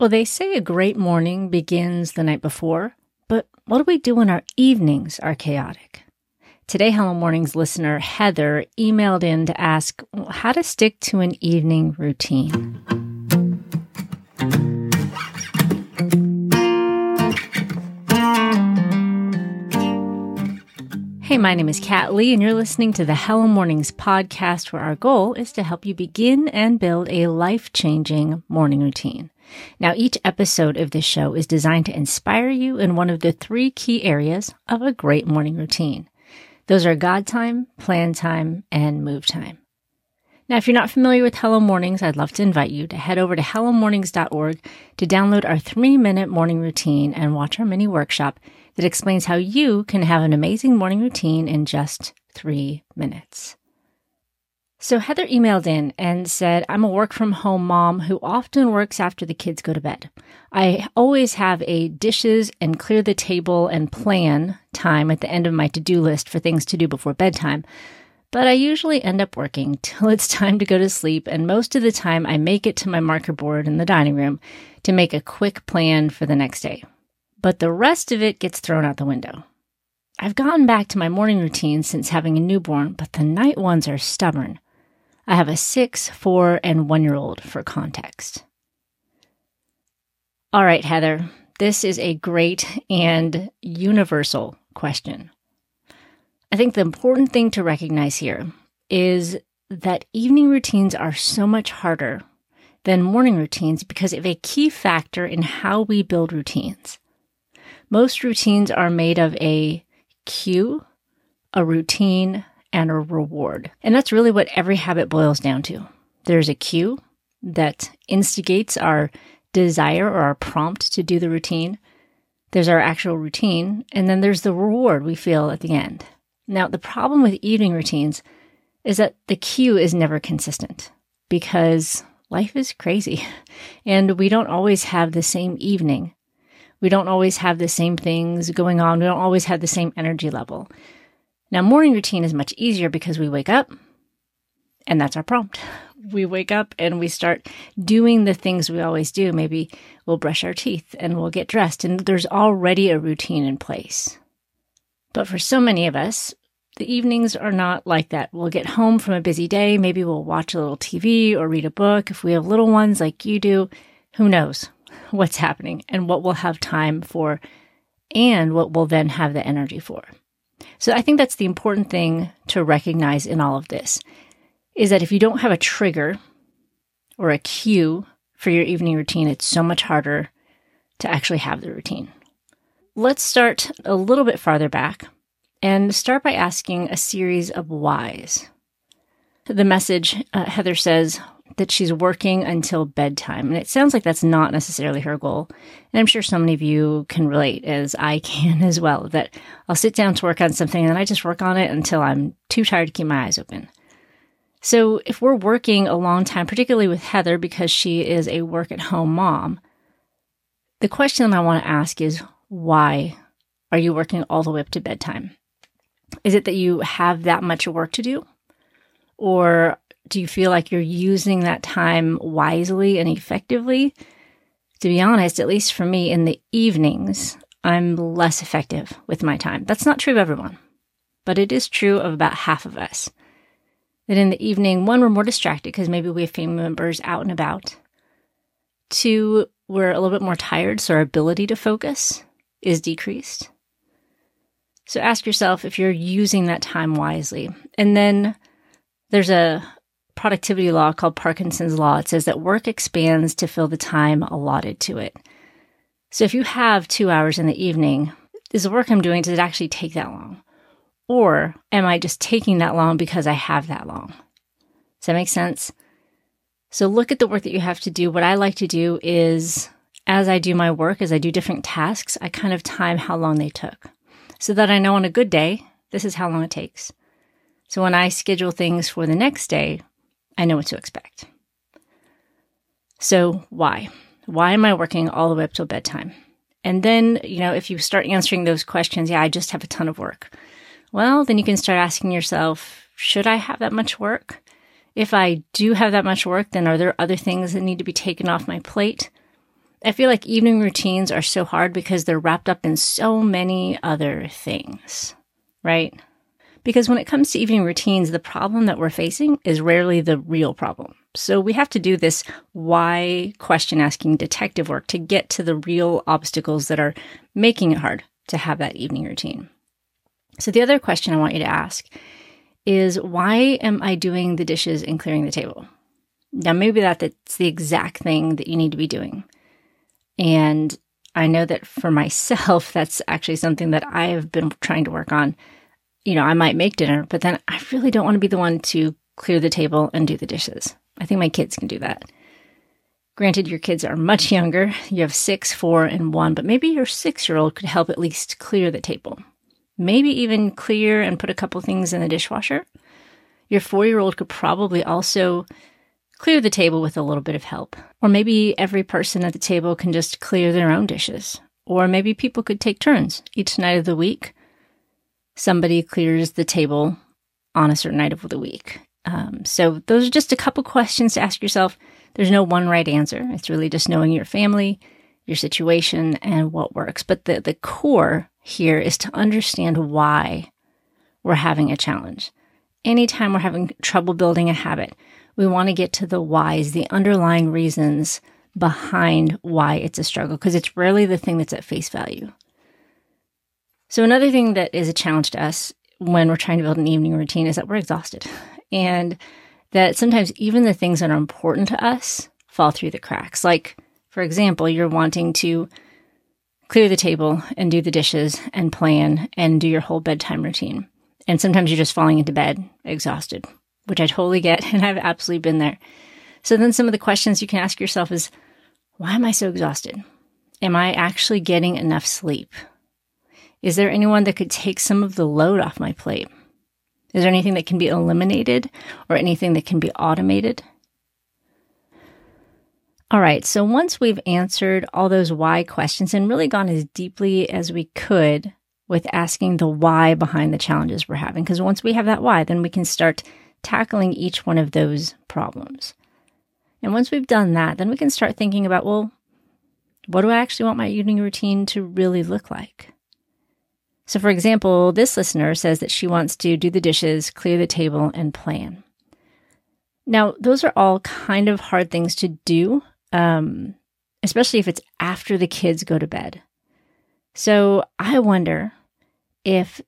Well, they say a great morning begins the night before, but what do we do when our evenings are chaotic? Today, Hello Mornings listener Heather emailed in to ask how to stick to an evening routine. Hey, my name is Kat Lee, and you're listening to the Hello Mornings podcast, where our goal is to help you begin and build a life changing morning routine. Now, each episode of this show is designed to inspire you in one of the three key areas of a great morning routine. Those are God time, plan time, and move time. Now, if you're not familiar with Hello Mornings, I'd love to invite you to head over to hellomornings.org to download our three minute morning routine and watch our mini workshop that explains how you can have an amazing morning routine in just three minutes. So Heather emailed in and said, I'm a work from home mom who often works after the kids go to bed. I always have a dishes and clear the table and plan time at the end of my to do list for things to do before bedtime. But I usually end up working till it's time to go to sleep, and most of the time I make it to my marker board in the dining room to make a quick plan for the next day. But the rest of it gets thrown out the window. I've gotten back to my morning routine since having a newborn, but the night ones are stubborn. I have a six, four, and one year old for context. All right, Heather, this is a great and universal question. I think the important thing to recognize here is that evening routines are so much harder than morning routines because of a key factor in how we build routines. Most routines are made of a cue, a routine, and a reward. And that's really what every habit boils down to. There's a cue that instigates our desire or our prompt to do the routine. There's our actual routine. And then there's the reward we feel at the end. Now, the problem with evening routines is that the cue is never consistent because life is crazy and we don't always have the same evening. We don't always have the same things going on. We don't always have the same energy level. Now, morning routine is much easier because we wake up and that's our prompt. We wake up and we start doing the things we always do. Maybe we'll brush our teeth and we'll get dressed, and there's already a routine in place. But for so many of us, the evenings are not like that. We'll get home from a busy day. Maybe we'll watch a little TV or read a book. If we have little ones like you do, who knows what's happening and what we'll have time for and what we'll then have the energy for. So I think that's the important thing to recognize in all of this is that if you don't have a trigger or a cue for your evening routine, it's so much harder to actually have the routine. Let's start a little bit farther back and start by asking a series of whys. The message, uh, Heather says, that she's working until bedtime. And it sounds like that's not necessarily her goal. And I'm sure so many of you can relate, as I can as well, that I'll sit down to work on something and I just work on it until I'm too tired to keep my eyes open. So if we're working a long time, particularly with Heather, because she is a work at home mom, the question I want to ask is why are you working all the way up to bedtime? Is it that you have that much work to do? Or do you feel like you're using that time wisely and effectively? To be honest, at least for me in the evenings, I'm less effective with my time. That's not true of everyone, but it is true of about half of us. That in the evening, one, we're more distracted because maybe we have family members out and about. Two, we're a little bit more tired, so our ability to focus is decreased. So ask yourself if you're using that time wisely. And then there's a productivity law called Parkinson's Law. It says that work expands to fill the time allotted to it. So if you have two hours in the evening, is the work I'm doing, does it actually take that long? Or am I just taking that long because I have that long? Does that make sense? So look at the work that you have to do. What I like to do is as I do my work, as I do different tasks, I kind of time how long they took so that I know on a good day, this is how long it takes. So when I schedule things for the next day, I know what to expect. So, why? Why am I working all the way up till bedtime? And then, you know, if you start answering those questions, yeah, I just have a ton of work. Well, then you can start asking yourself, should I have that much work? If I do have that much work, then are there other things that need to be taken off my plate? I feel like evening routines are so hard because they're wrapped up in so many other things, right? Because when it comes to evening routines, the problem that we're facing is rarely the real problem. So we have to do this why question asking detective work to get to the real obstacles that are making it hard to have that evening routine. So the other question I want you to ask is why am I doing the dishes and clearing the table? Now, maybe that, that's the exact thing that you need to be doing. And I know that for myself, that's actually something that I have been trying to work on. You know, I might make dinner, but then I really don't want to be the one to clear the table and do the dishes. I think my kids can do that. Granted, your kids are much younger. You have six, four, and one, but maybe your six year old could help at least clear the table. Maybe even clear and put a couple things in the dishwasher. Your four year old could probably also clear the table with a little bit of help. Or maybe every person at the table can just clear their own dishes. Or maybe people could take turns each night of the week. Somebody clears the table on a certain night of the week. Um, so those are just a couple questions to ask yourself. There's no one right answer. It's really just knowing your family, your situation, and what works. But the, the core here is to understand why we're having a challenge. Anytime we're having trouble building a habit, we want to get to the whys, the underlying reasons behind why it's a struggle, because it's rarely the thing that's at face value. So, another thing that is a challenge to us when we're trying to build an evening routine is that we're exhausted and that sometimes even the things that are important to us fall through the cracks. Like, for example, you're wanting to clear the table and do the dishes and plan and do your whole bedtime routine. And sometimes you're just falling into bed exhausted, which I totally get. And I've absolutely been there. So then some of the questions you can ask yourself is, why am I so exhausted? Am I actually getting enough sleep? Is there anyone that could take some of the load off my plate? Is there anything that can be eliminated or anything that can be automated? All right, so once we've answered all those why questions and really gone as deeply as we could with asking the why behind the challenges we're having, because once we have that why, then we can start tackling each one of those problems. And once we've done that, then we can start thinking about, well, what do I actually want my evening routine to really look like? So, for example, this listener says that she wants to do the dishes, clear the table, and plan. Now, those are all kind of hard things to do, um, especially if it's after the kids go to bed. So, I wonder if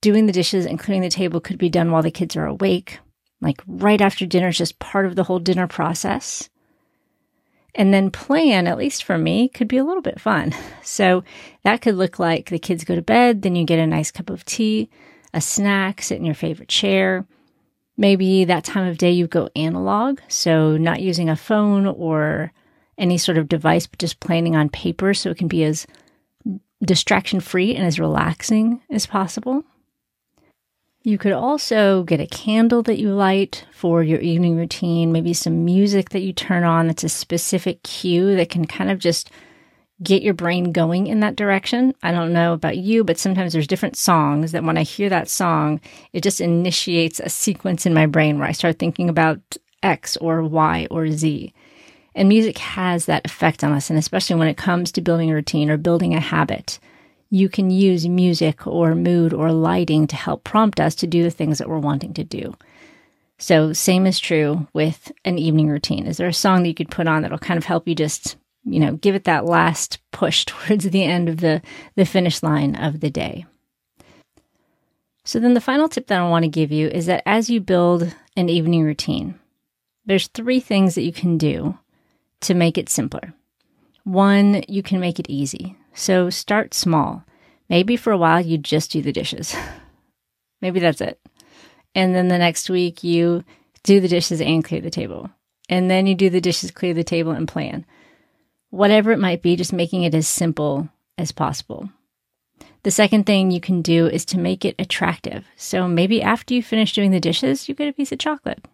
doing the dishes and clearing the table could be done while the kids are awake, like right after dinner is just part of the whole dinner process. And then plan, at least for me, could be a little bit fun. So that could look like the kids go to bed, then you get a nice cup of tea, a snack, sit in your favorite chair. Maybe that time of day you go analog, so not using a phone or any sort of device, but just planning on paper so it can be as distraction free and as relaxing as possible. You could also get a candle that you light for your evening routine, maybe some music that you turn on that's a specific cue that can kind of just get your brain going in that direction. I don't know about you, but sometimes there's different songs that when I hear that song, it just initiates a sequence in my brain where I start thinking about X or Y or Z. And music has that effect on us, and especially when it comes to building a routine or building a habit you can use music or mood or lighting to help prompt us to do the things that we're wanting to do. So, same is true with an evening routine. Is there a song that you could put on that'll kind of help you just, you know, give it that last push towards the end of the, the finish line of the day? So, then the final tip that I want to give you is that as you build an evening routine, there's three things that you can do to make it simpler. One, you can make it easy. So start small. Maybe for a while you just do the dishes. Maybe that's it. And then the next week you do the dishes and clear the table. And then you do the dishes, clear the table, and plan. Whatever it might be, just making it as simple as possible. The second thing you can do is to make it attractive. So maybe after you finish doing the dishes, you get a piece of chocolate.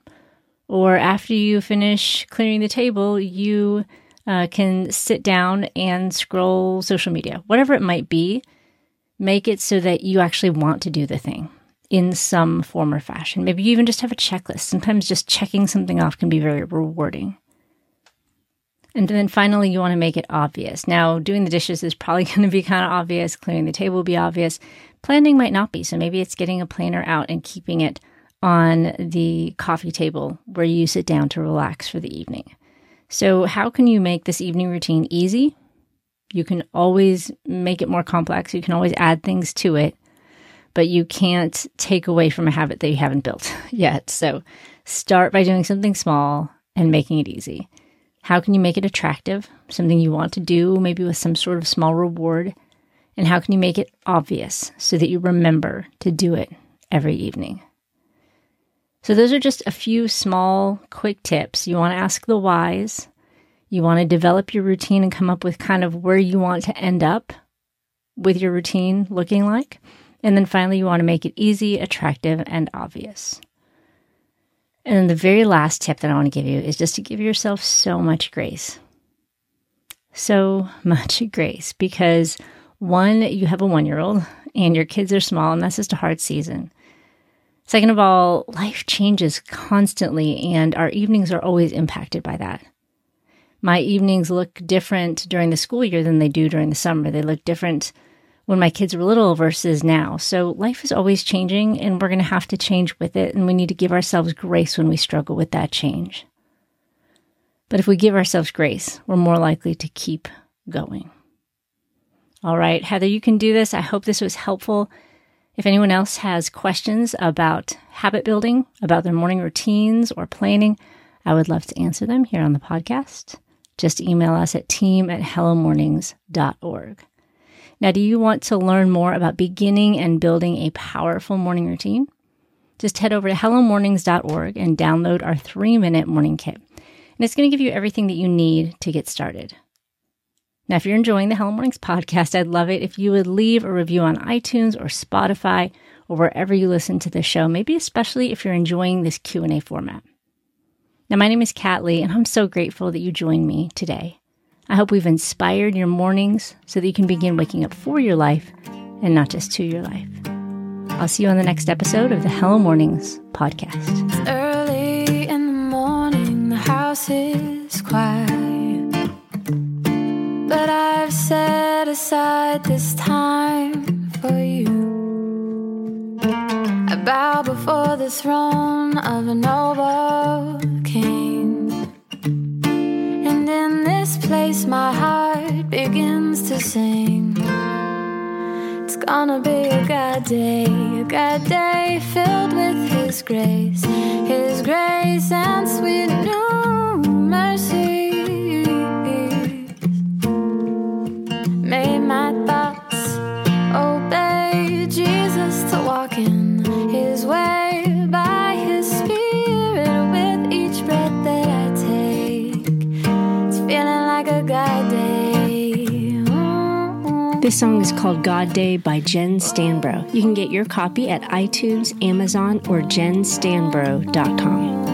Or after you finish clearing the table, you uh, can sit down and scroll social media, whatever it might be. Make it so that you actually want to do the thing in some form or fashion. Maybe you even just have a checklist. Sometimes just checking something off can be very rewarding. And then finally, you want to make it obvious. Now, doing the dishes is probably going to be kind of obvious. Clearing the table will be obvious. Planning might not be. So maybe it's getting a planner out and keeping it on the coffee table where you sit down to relax for the evening. So, how can you make this evening routine easy? You can always make it more complex. You can always add things to it, but you can't take away from a habit that you haven't built yet. So, start by doing something small and making it easy. How can you make it attractive? Something you want to do, maybe with some sort of small reward. And how can you make it obvious so that you remember to do it every evening? So, those are just a few small, quick tips. You want to ask the whys. You want to develop your routine and come up with kind of where you want to end up with your routine looking like. And then finally, you want to make it easy, attractive, and obvious. And then the very last tip that I want to give you is just to give yourself so much grace. So much grace because one, you have a one year old and your kids are small, and that's just a hard season. Second of all, life changes constantly, and our evenings are always impacted by that. My evenings look different during the school year than they do during the summer. They look different when my kids were little versus now. So life is always changing, and we're going to have to change with it, and we need to give ourselves grace when we struggle with that change. But if we give ourselves grace, we're more likely to keep going. All right, Heather, you can do this. I hope this was helpful. If anyone else has questions about habit building, about their morning routines or planning, I would love to answer them here on the podcast. Just email us at team at hellomornings.org. Now, do you want to learn more about beginning and building a powerful morning routine? Just head over to hellomornings.org and download our three minute morning kit. And it's going to give you everything that you need to get started. Now, if you're enjoying the Hello Mornings podcast, I'd love it if you would leave a review on iTunes or Spotify or wherever you listen to the show, maybe especially if you're enjoying this Q&A format. Now, my name is Kat Lee, and I'm so grateful that you joined me today. I hope we've inspired your mornings so that you can begin waking up for your life and not just to your life. I'll see you on the next episode of the Hello Mornings podcast. It's early in the morning, the house is quiet. Aside this time for you. I bow before the throne of a noble king. And in this place, my heart begins to sing. It's gonna be a good day, a good day filled with His grace, His grace and sweet new Jesus to walk in His way by His Spirit with each breath that I take. It's feeling like a God day. This song is called God Day by Jen Stanbro. You can get your copy at iTunes, Amazon, or jenstanbro.com.